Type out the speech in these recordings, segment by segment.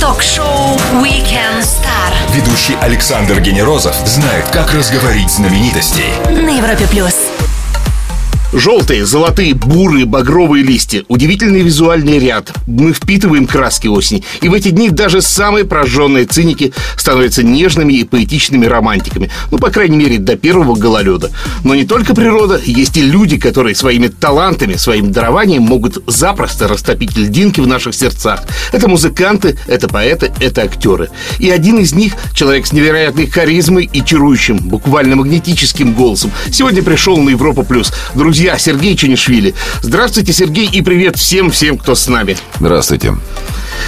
Ток-шоу Weekend Star Ведущий Александр Генерозов знает, как разговорить знаменитостей. на Европе плюс. Желтые, золотые, бурые, багровые листья. Удивительный визуальный ряд. Мы впитываем краски осени. И в эти дни даже самые прожженные циники становятся нежными и поэтичными романтиками. Ну, по крайней мере, до первого гололеда. Но не только природа, есть и люди, которые своими талантами, своим дарованием могут запросто растопить льдинки в наших сердцах. Это музыканты, это поэты, это актеры. И один из них, человек с невероятной харизмой и чарующим, буквально магнетическим голосом, сегодня пришел на Европа Плюс. Друзья, Сергей Чунишвили. Здравствуйте, Сергей, и привет всем-всем, кто с нами. Здравствуйте.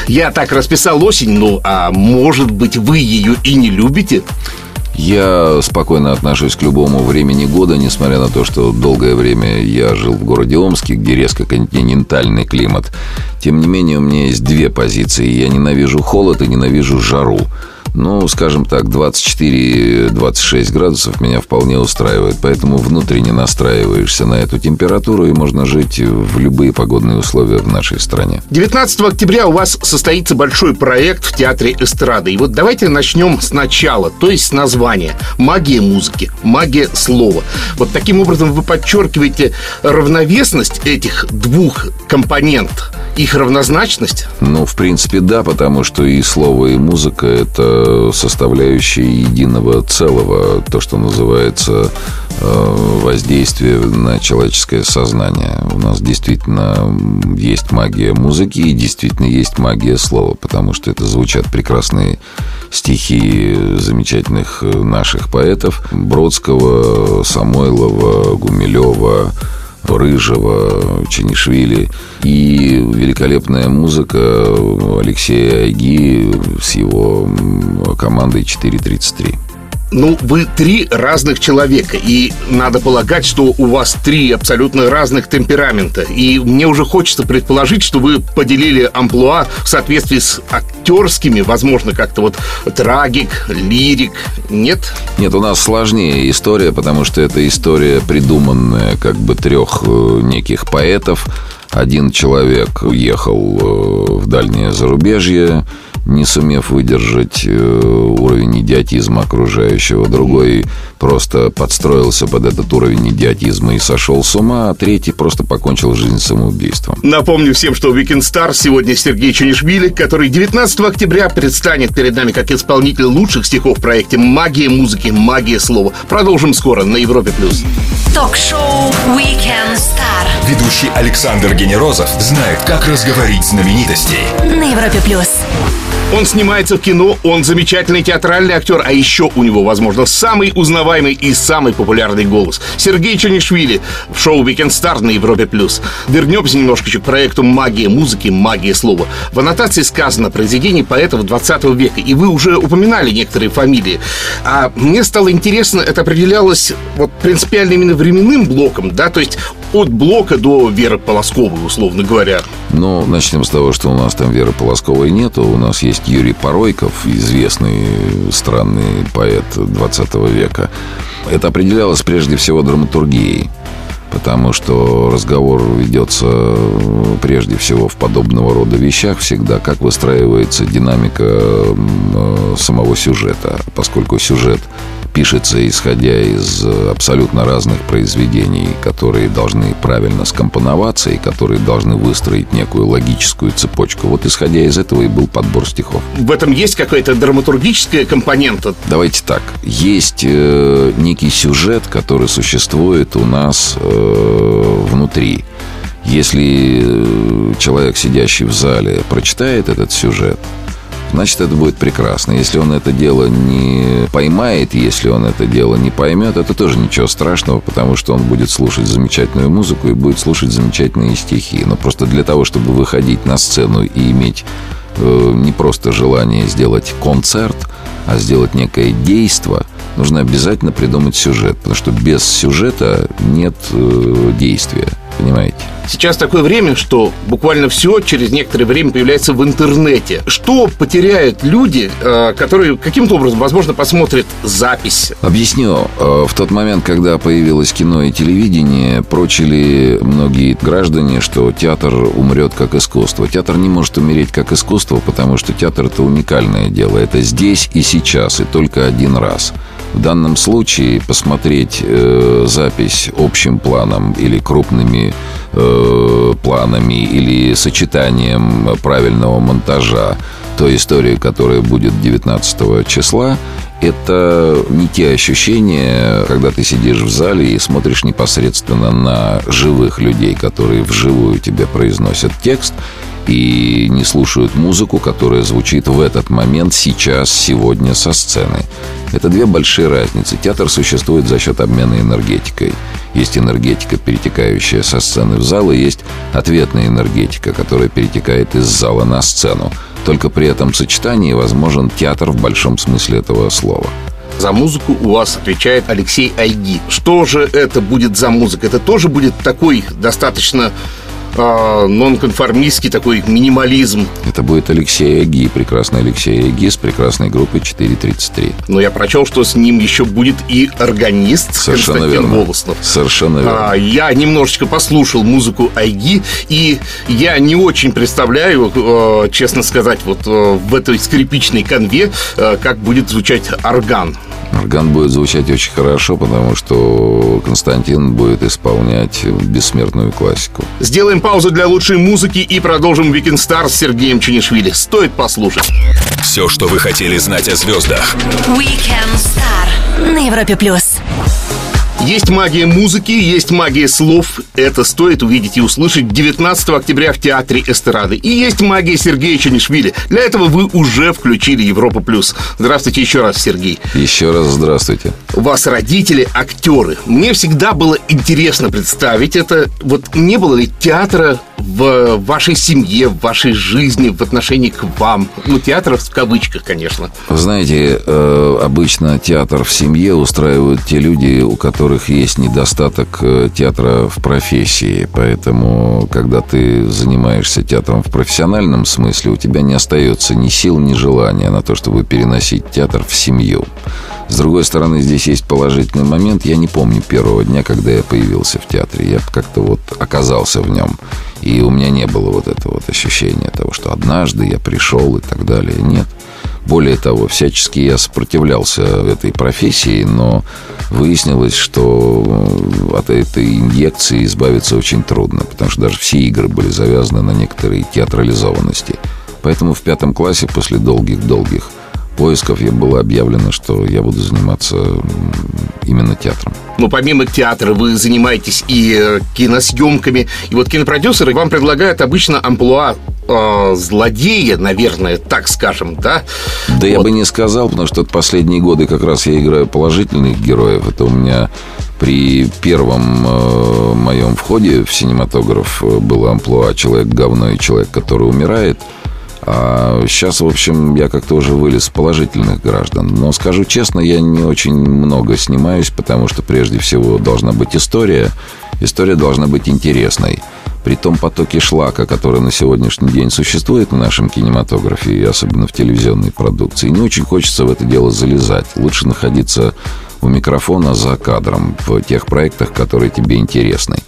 Я так расписал осень, ну, а может быть, вы ее и не любите? Я спокойно отношусь к любому времени года, несмотря на то, что долгое время я жил в городе Омске, где резко континентальный климат. Тем не менее, у меня есть две позиции. Я ненавижу холод и ненавижу жару. Ну, скажем так, 24-26 градусов меня вполне устраивает, поэтому внутренне настраиваешься на эту температуру, и можно жить в любые погодные условия в нашей стране. 19 октября у вас состоится большой проект в Театре эстрады. И вот давайте начнем сначала, то есть с названия. Магия музыки, магия слова. Вот таким образом вы подчеркиваете равновесность этих двух компонентов, их равнозначность. Ну, в принципе, да, потому что и слово, и музыка – это составляющие единого целого, то, что называется э, воздействие на человеческое сознание. У нас действительно есть магия музыки и действительно есть магия слова, потому что это звучат прекрасные стихи замечательных наших поэтов Бродского, Самойлова, Гумилева, Рыжего, Ченишвили и великолепная музыка Алексея Айги с его командой 433. Ну, вы три разных человека, и надо полагать, что у вас три абсолютно разных темперамента. И мне уже хочется предположить, что вы поделили амплуа в соответствии с актерскими, возможно, как-то вот трагик, лирик, нет? Нет, у нас сложнее история, потому что это история, придуманная как бы трех э, неких поэтов. Один человек уехал э, в дальнее зарубежье, не сумев выдержать э, уровень идиотизма окружающего. Другой просто подстроился под этот уровень идиотизма и сошел с ума, а третий просто покончил жизнь самоубийством. Напомню всем, что Weekend Star сегодня Сергей Чунишвили, который 19 октября предстанет перед нами как исполнитель лучших стихов в проекте «Магия музыки, магия слова». Продолжим скоро на Европе+. плюс. Ток-шоу Weekend Star Ведущий Александр Генерозов знает, как разговорить знаменитостей. на Европе плюс. Он снимается в кино, он замечательный театральный актер, а еще у него, возможно, самый узнаваемый и самый популярный голос. Сергей Чунишвили в шоу «Weekend Star» на Европе+. плюс. Вернемся немножко к проекту «Магия музыки, магия слова». В аннотации сказано произведений поэтов 20 века, и вы уже упоминали некоторые фамилии. А мне стало интересно, это определялось вот принципиально именно временным блоком, да, то есть от блока до Веры Полосковой, условно говоря. Ну, начнем с того, что у нас там Веры Полосковой нету. У нас есть Юрий Поройков, известный странный поэт 20 века. Это определялось прежде всего драматургией потому что разговор ведется прежде всего в подобного рода вещах всегда, как выстраивается динамика э, самого сюжета, поскольку сюжет пишется исходя из абсолютно разных произведений, которые должны правильно скомпоноваться и которые должны выстроить некую логическую цепочку. Вот исходя из этого и был подбор стихов. В этом есть какая-то драматургическая компонента? Давайте так. Есть э, некий сюжет, который существует у нас э, внутри. Если э, человек, сидящий в зале, прочитает этот сюжет, значит, это будет прекрасно. Если он это дело не поймает, если он это дело не поймет, это тоже ничего страшного, потому что он будет слушать замечательную музыку и будет слушать замечательные стихи. Но просто для того, чтобы выходить на сцену и иметь э, не просто желание сделать концерт, а сделать некое действие, нужно обязательно придумать сюжет, потому что без сюжета нет э, действия. Понимаете? Сейчас такое время, что буквально все через некоторое время появляется в интернете. Что потеряют люди, э, которые каким-то образом, возможно, посмотрят запись? Объясню. Э, в тот момент, когда появилось кино и телевидение, прочили многие граждане, что театр умрет как искусство. Театр не может умереть как искусство, потому что театр это уникальное дело. Это здесь и сейчас, и только один раз. В данном случае посмотреть э, запись общим планом или крупными э, планами или сочетанием правильного монтажа той истории, которая будет 19 числа, это не те ощущения, когда ты сидишь в зале и смотришь непосредственно на живых людей, которые вживую тебе произносят текст, и не слушают музыку, которая звучит в этот момент, сейчас, сегодня со сцены. Это две большие разницы. Театр существует за счет обмена энергетикой. Есть энергетика, перетекающая со сцены в зал, и есть ответная энергетика, которая перетекает из зала на сцену. Только при этом сочетании возможен театр в большом смысле этого слова. За музыку у вас отвечает Алексей Айги. Что же это будет за музыка? Это тоже будет такой достаточно э, нонконформистский такой минимализм. Это будет Алексей Аги, прекрасный Алексей Аги с прекрасной группой 433. Но я прочел, что с ним еще будет и органист Совершенно Константин верно. Волоснов. Совершенно верно. А, я немножечко послушал музыку Айги, и я не очень представляю, э, честно сказать, вот э, в этой скрипичной конве, э, как будет звучать орган. Орган будет звучать очень хорошо, потому что Константин будет исполнять бессмертную классику. Сделаем паузу для лучшей музыки и продолжим Weekend Star с Сергеем Чинишвили. Стоит послушать. Все, что вы хотели знать о звездах. Weekend Star на Европе плюс. Есть магия музыки, есть магия слов. Это стоит увидеть и услышать 19 октября в Театре эстрады. И есть магия Сергея Чанишвили. Для этого вы уже включили Европа Плюс. Здравствуйте еще раз, Сергей. Еще раз здравствуйте. У вас родители актеры. Мне всегда было интересно представить это. Вот не было ли театра в вашей семье, в вашей жизни, в отношении к вам? Ну, театра в кавычках, конечно. Знаете, э, обычно театр в семье устраивают те люди, у которых есть недостаток э, театра в профессии. Поэтому, когда ты занимаешься театром в профессиональном смысле, у тебя не остается ни сил, ни желания на то, чтобы переносить театр в семью. С другой стороны, здесь есть положительный момент. Я не помню первого дня, когда я появился в театре. Я как-то вот оказался в нем. И у меня не было вот этого вот ощущения того, что однажды я пришел и так далее. Нет. Более того, всячески я сопротивлялся этой профессии, но выяснилось, что от этой инъекции избавиться очень трудно, потому что даже все игры были завязаны на некоторой театрализованности. Поэтому в пятом классе после долгих-долгих поисков я было объявлено, что я буду заниматься именно театром. Но помимо театра вы занимаетесь и э, киносъемками. И вот кинопродюсеры вам предлагают обычно амплуа э, злодея, наверное, так скажем, да? Да я Вот. бы не сказал, потому что последние годы как раз я играю положительных героев. Это у меня при первом э, моем входе в синематограф э, было амплуа «Человек говно» и «Человек, который умирает». А сейчас, в общем, я как-то уже вылез в положительных граждан. Но скажу честно, я не очень много снимаюсь, потому что прежде всего должна быть история. История должна быть интересной. При том потоке шлака, который на сегодняшний день существует в нашем кинематографе, и особенно в телевизионной продукции, не очень хочется в это дело залезать. Лучше находиться у микрофона за кадром в тех проектах, которые тебе интересны.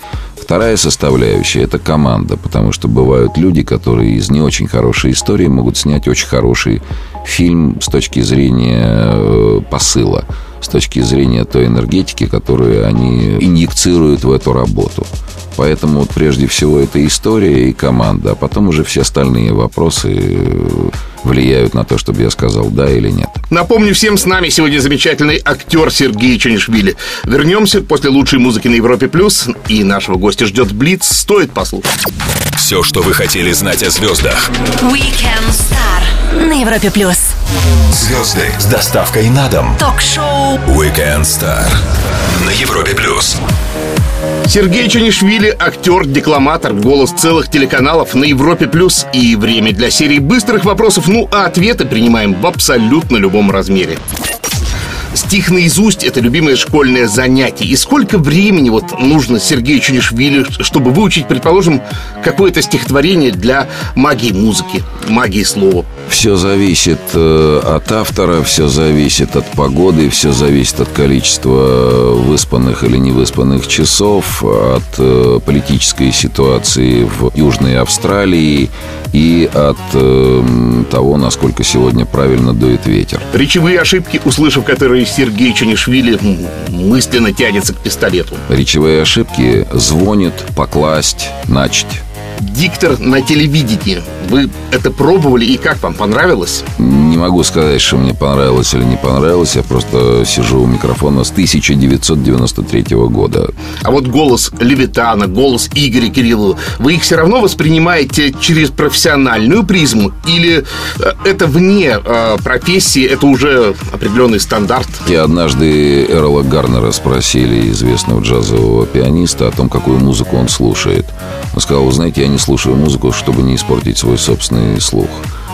Вторая составляющая – это команда, потому что бывают люди, которые из не очень хорошей истории могут снять очень хороший фильм с точки зрения э, посыла, с точки зрения той энергетики, которую они инъекцируют в эту работу. Поэтому вот прежде всего это история и команда, а потом уже все остальные вопросы э, влияют на то, чтобы я сказал да или нет. Напомню всем, с нами сегодня замечательный актер Сергей Чанишвили. Вернемся после лучшей музыки на Европе Плюс. И нашего гостя ждет Блиц. Стоит послушать. Все, что вы хотели знать о звездах. Weekend Star на Европе плюс. Звезды с доставкой на дом. Ток-шоу Weekend Star на Европе плюс. Сергей Чанишвили, актер, декламатор, голос целых телеканалов на Европе Плюс и время для серии быстрых вопросов, ну а ответы принимаем в абсолютно любом размере. Стих наизусть – это любимое школьное занятие. И сколько времени вот нужно Сергею Чунишвили, чтобы выучить, предположим, какое-то стихотворение для магии музыки, магии слова? Все зависит э, от автора, все зависит от погоды, все зависит от количества выспанных или невыспанных часов, от э, политической ситуации в Южной Австралии и от э, того, насколько сегодня правильно дует ветер. Речевые ошибки, услышав которые Сергей Чунишвили мысленно тянется к пистолету. Речевые ошибки звонит, покласть, начать диктор на телевидении. Вы это пробовали и как вам понравилось? Могу сказать, что мне понравилось или не понравилось. Я просто сижу у микрофона с 1993 года. А вот голос Левитана, голос Игоря Кириллова, вы их все равно воспринимаете через профессиональную призму? Или э, это вне э, профессии, это уже определенный стандарт? Я однажды Эрла Гарнера спросили, известного джазового пианиста, о том, какую музыку он слушает. Он сказал, вы знаете, я не слушаю музыку, чтобы не испортить свой собственный слух.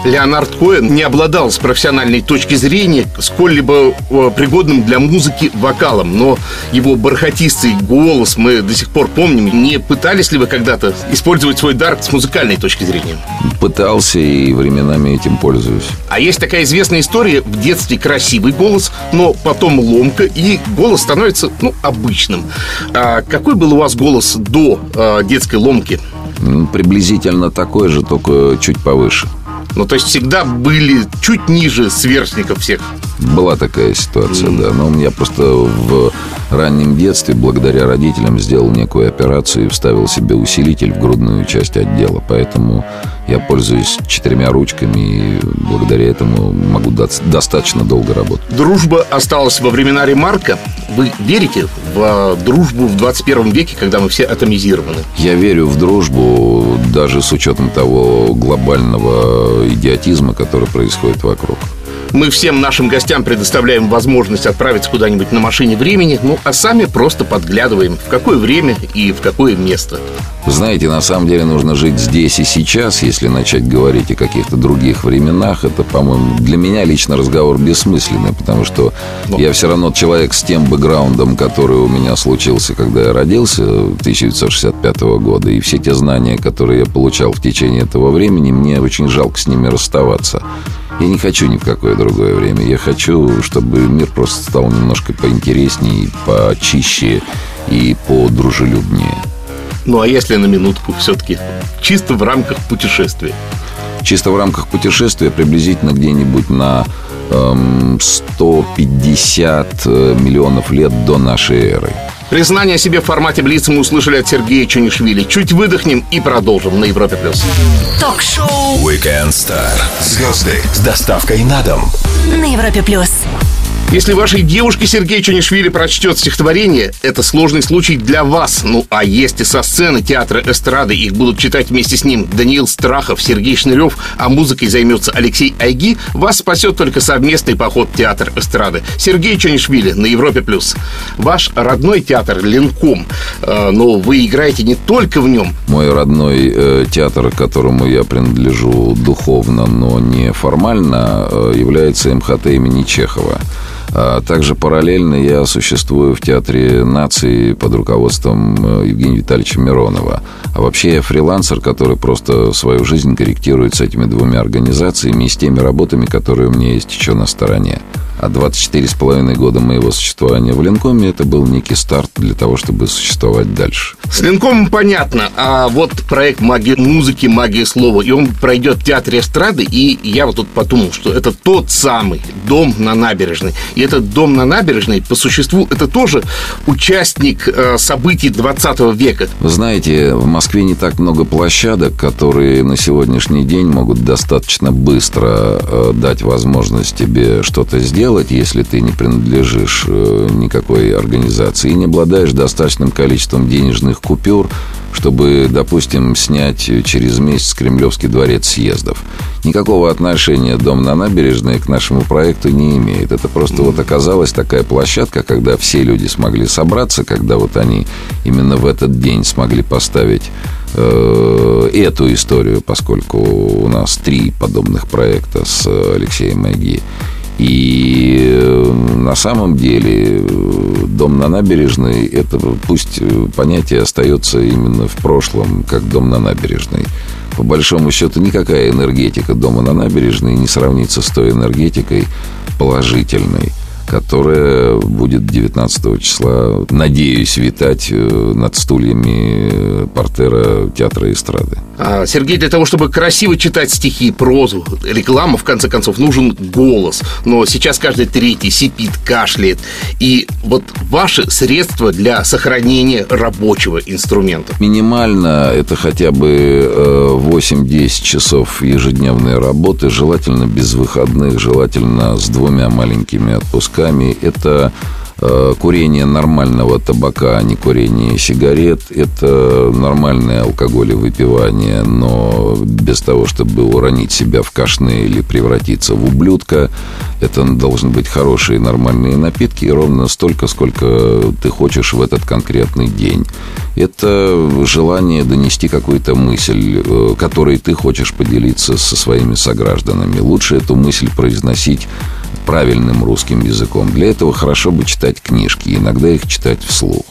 Леонард Коэн не обладал с профессиональной точки зрения сколь-либо э, пригодным для музыки вокалом, но его бархатистый голос мы до сих пор помним. Не пытались ли вы когда-то использовать свой дар с музыкальной точки зрения? Пытался и временами этим пользуюсь. А есть такая известная история. В детстве красивый голос, но потом ломка, и голос становится, ну, обычным. А какой был у вас голос до э, детской ломки? Приблизительно такой же, только чуть повыше. Ну, то есть всегда были чуть ниже сверстников всех. Была такая ситуация, mm. да. Но у меня просто в раннем детстве, благодаря родителям, сделал некую операцию и вставил себе усилитель в грудную часть отдела. Поэтому я пользуюсь четырьмя ручками и благодаря этому могу достаточно долго работать. Дружба осталась во времена ремарка. Вы верите в а, дружбу в 21 веке, когда мы все атомизированы? Я верю в дружбу даже с учетом того глобального идиотизма, который происходит вокруг. Мы всем нашим гостям предоставляем возможность отправиться куда-нибудь на машине времени, ну а сами просто подглядываем, в какое время и в какое место. Знаете, на самом деле нужно жить здесь и сейчас, если начать говорить о каких-то других временах. Это, по-моему, для меня лично разговор бессмысленный, потому что Но. я все равно человек с тем бэкграундом, который у меня случился, когда я родился 1965 года, и все те знания, которые я получал в течение этого времени, мне очень жалко с ними расставаться. Я не хочу ни в какое другое время. Я хочу, чтобы мир просто стал немножко поинтереснее, почище и подружелюбнее. Ну а если на минутку все-таки чисто в рамках путешествия? Чисто в рамках путешествия приблизительно где-нибудь на эм, 150 э, миллионов лет до нашей эры. Признание себе в формате Блица мы услышали от Сергея Чунишвили. Чуть выдохнем и продолжим на Европе+. плюс. Ток-шоу Weekend Star. Звезды с доставкой на дом. На Европе+. плюс. Если вашей девушке Сергей Чунишвили прочтет стихотворение, это сложный случай для вас. Ну, а если со сцены театра эстрады их будут читать вместе с ним Даниил Страхов, Сергей Шнырев, а музыкой займется Алексей Айги, вас спасет только совместный поход в театр эстрады. Сергей Чунишвили на Европе+. плюс. Ваш родной театр Ленком, э, но вы играете не только в нем. Мой родной э, театр, которому я принадлежу духовно, но не формально, э, является МХТ имени Чехова. А также параллельно я существую в Театре нации под руководством э, Евгения Витальевича Миронова. А вообще я фрилансер, который просто свою жизнь корректирует с этими двумя организациями и с теми работами, которые у меня есть еще на стороне. А 24 с половиной года моего существования в Ленкоме это был некий старт для того, чтобы существовать дальше. С Ленкомом понятно, а вот проект «Магия музыки, магия слова», и он пройдет в Театре эстрады, и я вот тут подумал, что это тот самый дом на набережной. И этот дом на набережной, по существу, это тоже участник э, событий 20 века. Вы знаете, в Москве не так много площадок, которые на сегодняшний день могут достаточно быстро э, дать возможность тебе что-то сделать, если ты не принадлежишь э, никакой организации и не обладаешь достаточным количеством денежных купюр, чтобы, допустим, снять через месяц Кремлевский дворец съездов. Никакого отношения Дом на набережной к нашему проекту не имеет. Это просто вот оказалась такая площадка, когда все люди смогли собраться, когда вот они именно в этот день смогли поставить э, эту историю, поскольку у нас три подобных проекта с Алексеем Майги. И на самом деле э, дом на набережной, это пусть э, понятие остается именно в прошлом, как дом на набережной. По большому счету, никакая энергетика дома на набережной не сравнится с той энергетикой положительной – которая будет 19 числа, надеюсь, витать э, над стульями портера театра эстрады. А, Сергей, для того, чтобы красиво читать стихи, прозу, рекламу, в конце концов, нужен голос. Но сейчас каждый третий сипит, кашляет. И вот ваши средства для сохранения рабочего инструмента. Минимально это хотя бы 8-10 э, часов ежедневной работы, желательно без выходных, желательно с двумя маленькими отпусками это курение нормального табака, а не курение сигарет. Это нормальное алкоголь и выпивание, но без того, чтобы уронить себя в кашны или превратиться в ублюдка. Это должны быть хорошие нормальные напитки, и ровно столько, сколько ты хочешь в этот конкретный день. Это желание донести какую-то мысль, э, которой ты хочешь поделиться со своими согражданами. Лучше эту мысль произносить правильным русским языком. Для этого хорошо бы читать книжки, иногда их читать вслух.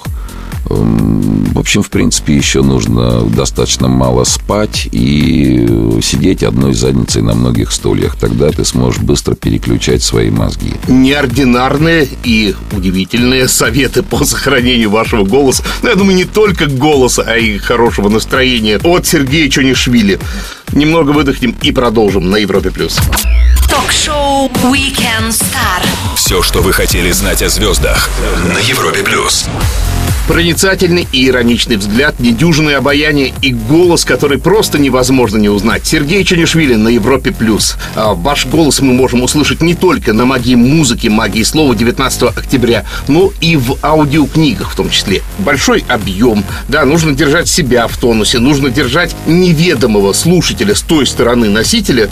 Эм, в общем, в принципе, еще нужно достаточно мало спать и сидеть одной задницей на многих стульях. Тогда ты сможешь быстро переключать свои мозги. Неординарные и удивительные советы по сохранению вашего голоса. Ну, я думаю, не только голоса, а и хорошего настроения от Сергея Чонишвили. Немного выдохнем и продолжим на Европе+. плюс. Ток-шоу Weekend Star. Все, что вы хотели знать о звездах на Европе плюс. Проницательный и ироничный взгляд, недюжинное обаяние и голос, который просто невозможно не узнать. Сергей Чанишвили на Европе+. плюс. А ваш голос мы можем услышать не только на магии музыки, магии слова 19 октября, но и в аудиокнигах в том числе. Большой объем, да, нужно держать себя в тонусе, нужно держать неведомого слушателя с той стороны носителя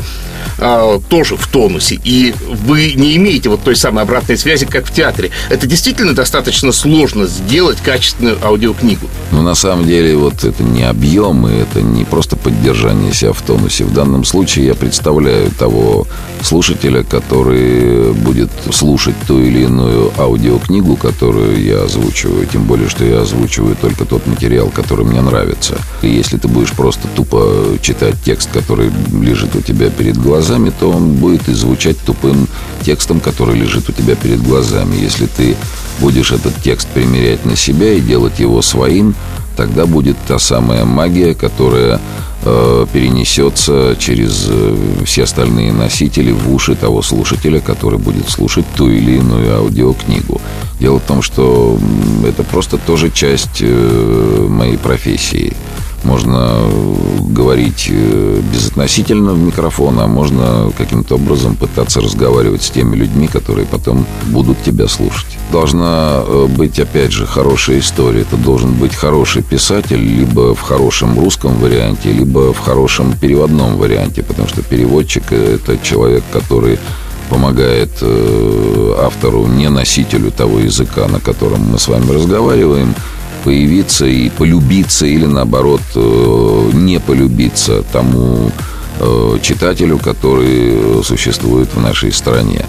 а, тоже в тонусе. И вы не имеете вот той самой обратной связи, как в театре. Это действительно достаточно сложно сделать качественную аудиокнигу. Ну, на самом деле, вот это не объемы, это не просто поддержание себя в тонусе. В данном случае я представляю того слушателя, который будет слушать ту или иную аудиокнигу, которую я озвучиваю. Тем более, что я озвучиваю только тот материал, который мне нравится. И если ты будешь просто тупо читать текст, который лежит у тебя перед глазами, глазами, то он будет и звучать тупым текстом, который лежит у тебя перед глазами. Если ты будешь этот текст примерять на себя и делать его своим, тогда будет та самая магия, которая э, перенесется через э, все остальные носители в уши того слушателя, который будет слушать ту или иную аудиокнигу. Дело в том, что это просто тоже часть э, моей профессии. Можно говорить э, безотносительно в микрофон, а можно каким-то образом пытаться разговаривать с теми людьми, которые потом будут тебя слушать. Должна э, быть, опять же, хорошая история. Это должен быть хороший писатель, либо в хорошем русском варианте, либо в хорошем переводном варианте, потому что переводчик – это человек, который помогает э, автору, не носителю того языка, на котором мы с вами разговариваем, появиться и полюбиться или наоборот э, не полюбиться тому э, читателю, который существует в нашей стране.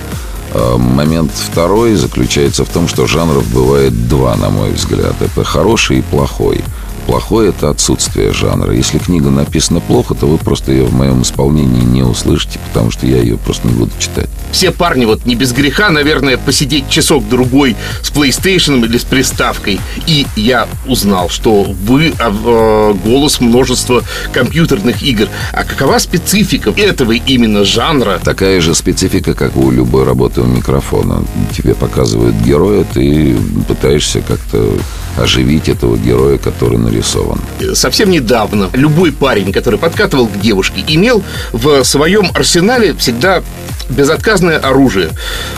Э, момент второй заключается в том, что жанров бывает два, на мой взгляд. Это хороший и плохой. Плохое – это отсутствие жанра. Если книга написана плохо, то вы просто ее в моем исполнении не услышите, потому что я ее просто не буду читать. Все парни вот не без греха, наверное, посидеть часок-другой с PlayStation или с приставкой. И я узнал, что вы э, голос множества компьютерных игр. А какова специфика этого именно жанра? Такая же специфика, как у любой работы у микрофона. Тебе показывают героя, ты пытаешься как-то оживить этого героя, который нарисован. Совсем недавно любой парень, который подкатывал к девушке, имел в своем арсенале всегда безотказное оружие.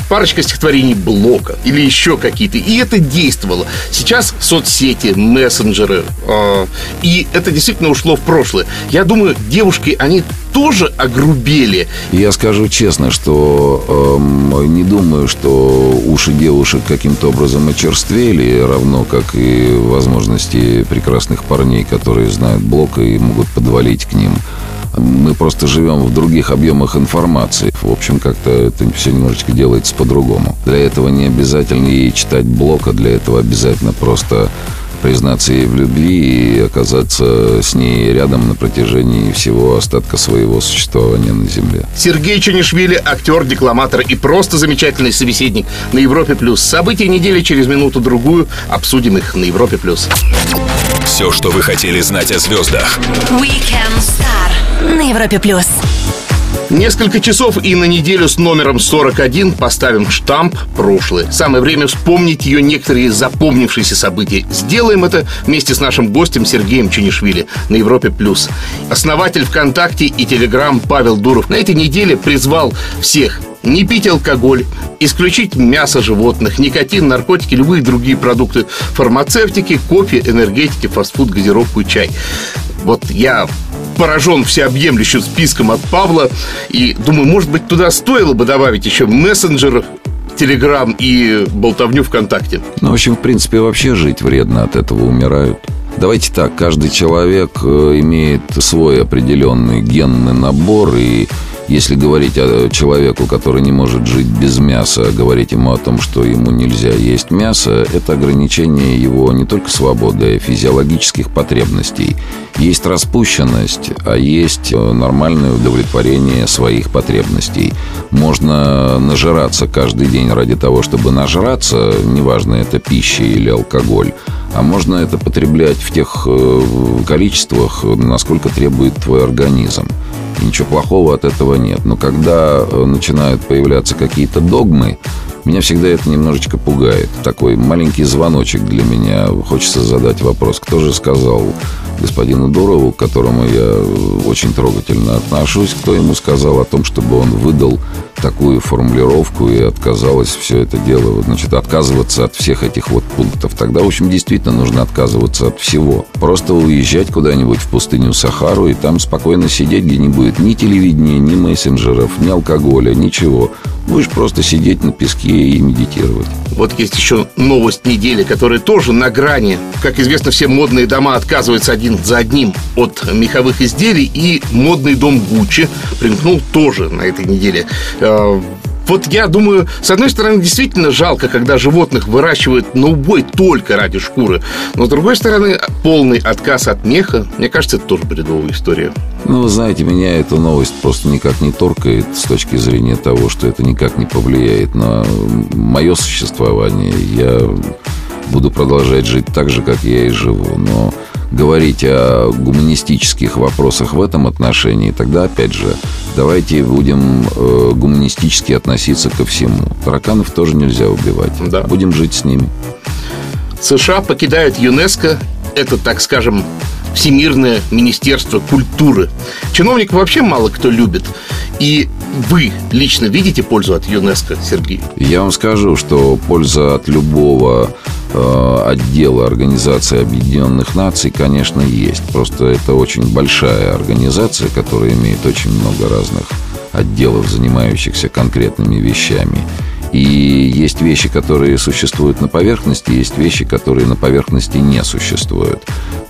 Парочка стихотворений Блока или еще какие-то. И это действовало. Сейчас соцсети, мессенджеры. Э, и это действительно ушло в прошлое. Я думаю, девушки, они тоже огрубели. Я скажу честно, что э, не думаю, что уши девушек каким-то образом очерствели, равно как и возможности прекрасных парней, которые знают Блока и могут подвалить к ним Мы просто живем в других объемах информации. В общем, как-то это все немножечко делается по-другому. Для этого не обязательно ей читать блок, а для этого обязательно просто признаться ей в любви и оказаться с ней рядом на протяжении всего остатка своего существования на Земле. Сергей Чанишвили, актер, декламатор и просто замечательный собеседник на Европе+. плюс. События недели через минуту-другую обсудим их на Европе+. плюс. Все, что вы хотели знать о звездах. Weekend Star на Европе плюс. Несколько часов и на неделю с номером 41 поставим штамп «Прошлое». Самое время вспомнить ее некоторые запомнившиеся события. Сделаем это вместе с нашим гостем Сергеем Ченишвили на Европе+. плюс. Основатель ВКонтакте и Телеграм Павел Дуров на этой неделе призвал всех не пить алкоголь, исключить мясо животных, никотин, наркотики, любые другие продукты фармацевтики, кофе, энергетики, фастфуд, газировку и чай. Вот я поражен всеобъемлющим списком от Павла. И думаю, может быть, туда стоило бы добавить еще мессенджер, Телеграм и болтовню ВКонтакте. Ну, в общем, в принципе, вообще жить вредно, от этого умирают. Давайте так, каждый человек э, имеет свой определенный генный набор, и если говорить о человеку, который не может жить без мяса, говорить ему о том, что ему нельзя есть мясо, это ограничение его не только свободы, а физиологических потребностей. Есть распущенность, а есть э, нормальное удовлетворение своих потребностей. Можно нажираться каждый день ради того, чтобы нажраться, неважно, это пища или алкоголь, а можно это потреблять в тех э, количествах, насколько требует твой организм ничего плохого от этого нет. Но когда э, начинают появляться какие-то догмы, меня всегда это немножечко пугает. Такой маленький звоночек для меня. Хочется задать вопрос. Кто же сказал господину Дурову, к которому я очень трогательно отношусь, кто ему сказал о том, чтобы он выдал такую формулировку и отказалось все это дело, значит, отказываться от всех этих вот пунктов. Тогда, в общем, действительно нужно отказываться от всего. Просто уезжать куда-нибудь в пустыню Сахару и там спокойно сидеть, где не будет ни телевидения, ни мессенджеров, ни алкоголя, ничего. Будешь просто сидеть на песке и медитировать. Вот есть еще новость недели, которая тоже на грани. Как известно, все модные дома отказываются один за одним от меховых изделий, и модный дом Гуччи примкнул тоже на этой неделе э, вот я думаю, с одной стороны, действительно жалко, когда животных выращивают на убой только ради шкуры. Но с другой стороны, полный отказ от меха, мне кажется, это тоже бредовая история. Ну, вы знаете, меня эта новость просто никак не торкает с точки зрения того, что это никак не повлияет на мое существование. Я буду продолжать жить так же, как я и живу. Но говорить о гуманистических вопросах в этом отношении, тогда, опять же, давайте будем э, гуманистически относиться ко всему. Тараканов тоже нельзя убивать. Да. Будем жить с ними. США покидают ЮНЕСКО. Это, так скажем, Всемирное Министерство культуры. Чиновник вообще мало кто любит. И вы лично видите пользу от ЮНЕСКО, Сергей? Я вам скажу, что польза от любого э, отдела Организации Объединенных Наций, конечно, есть. Просто это очень большая организация, которая имеет очень много разных отделов, занимающихся конкретными вещами. И есть вещи, которые существуют на поверхности, есть вещи, которые на поверхности не существуют.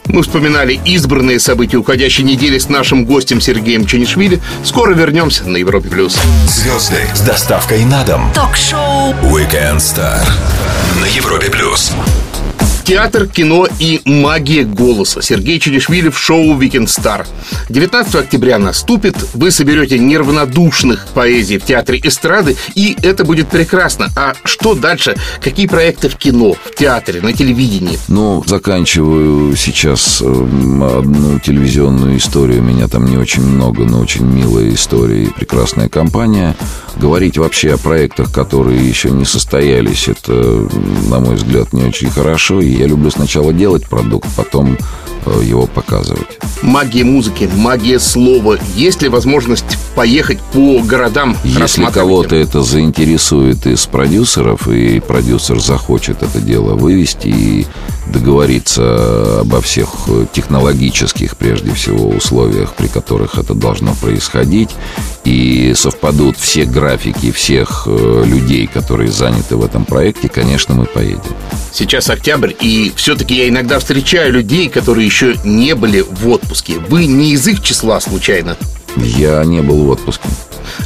Мы вспоминали избранные события уходящей недели с нашим гостем Сергеем Ченишвили. Скоро вернемся на Европе+. плюс. Звезды с доставкой на дом. Ток-шоу Weekend Star на Европе+. плюс. Театр, кино и магия голоса. Сергей Чудишвили в шоу «Weekend Star». 19 октября наступит. Вы соберете нервнодушных поэзий в Театре эстрады, и это будет прекрасно. А что дальше? Какие проекты в кино, в театре, на телевидении? Ну, заканчиваю сейчас эм, одну телевизионную историю. Меня там не очень много, но очень милая история и прекрасная компания. Говорить вообще о проектах, которые еще не состоялись, это, на мой взгляд, не очень хорошо. Я люблю сначала делать продукт, потом э, его показывать. Магия музыки, магия слова. Есть ли возможность поехать по городам? Если кого-то это заинтересует из продюсеров, и продюсер захочет это дело вывести и договориться обо всех технологических, прежде всего, условиях, при которых это должно происходить, и совпадут все графики всех э, людей, которые заняты в этом проекте, конечно, мы поедем. Сейчас октябрь, и все-таки я иногда встречаю людей, которые еще не были в отпуске. Вы не из их числа случайно? Я не был в отпуске.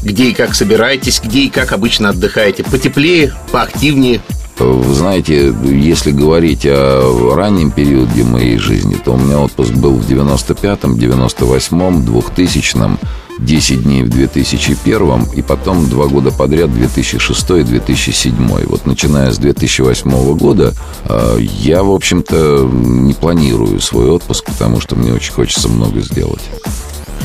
Где и как собираетесь, где и как обычно отдыхаете? Потеплее, поактивнее? Вы знаете, если говорить о раннем периоде моей жизни, то у меня отпуск был в 95-м, 98-м, 2000-м, 10 дней в 2001 и потом два года подряд 2006 и 2007. Вот начиная с 2008 года э, я, в общем-то, не планирую свой отпуск, потому что мне очень хочется много сделать.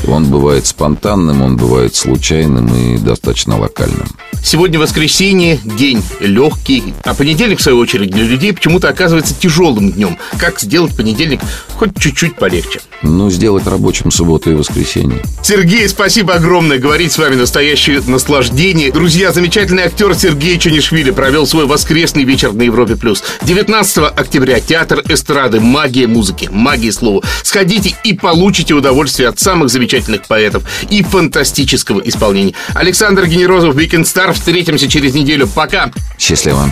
Он бывает спонтанным, он бывает случайным и достаточно локальным. Сегодня воскресенье, день легкий, а понедельник, в свою очередь, для людей почему-то оказывается тяжелым днем. Как сделать понедельник хоть чуть-чуть полегче? Ну, сделать рабочим субботу и воскресенье. Сергей, спасибо огромное. Говорить с вами настоящее наслаждение. Друзья, замечательный актер Сергей Чунишвили провел свой воскресный вечер на Европе+. плюс. 19 октября театр эстрады «Магия музыки», «Магия слова». Сходите и получите удовольствие от самых замечательных поэтов и фантастического исполнения. Александр Генерозов, Weekend Star Встретимся через неделю. Пока. Счастливо.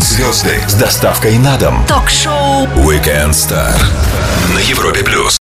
Звезды с доставкой на дом. Ток-шоу Weekend Star на Европе плюс.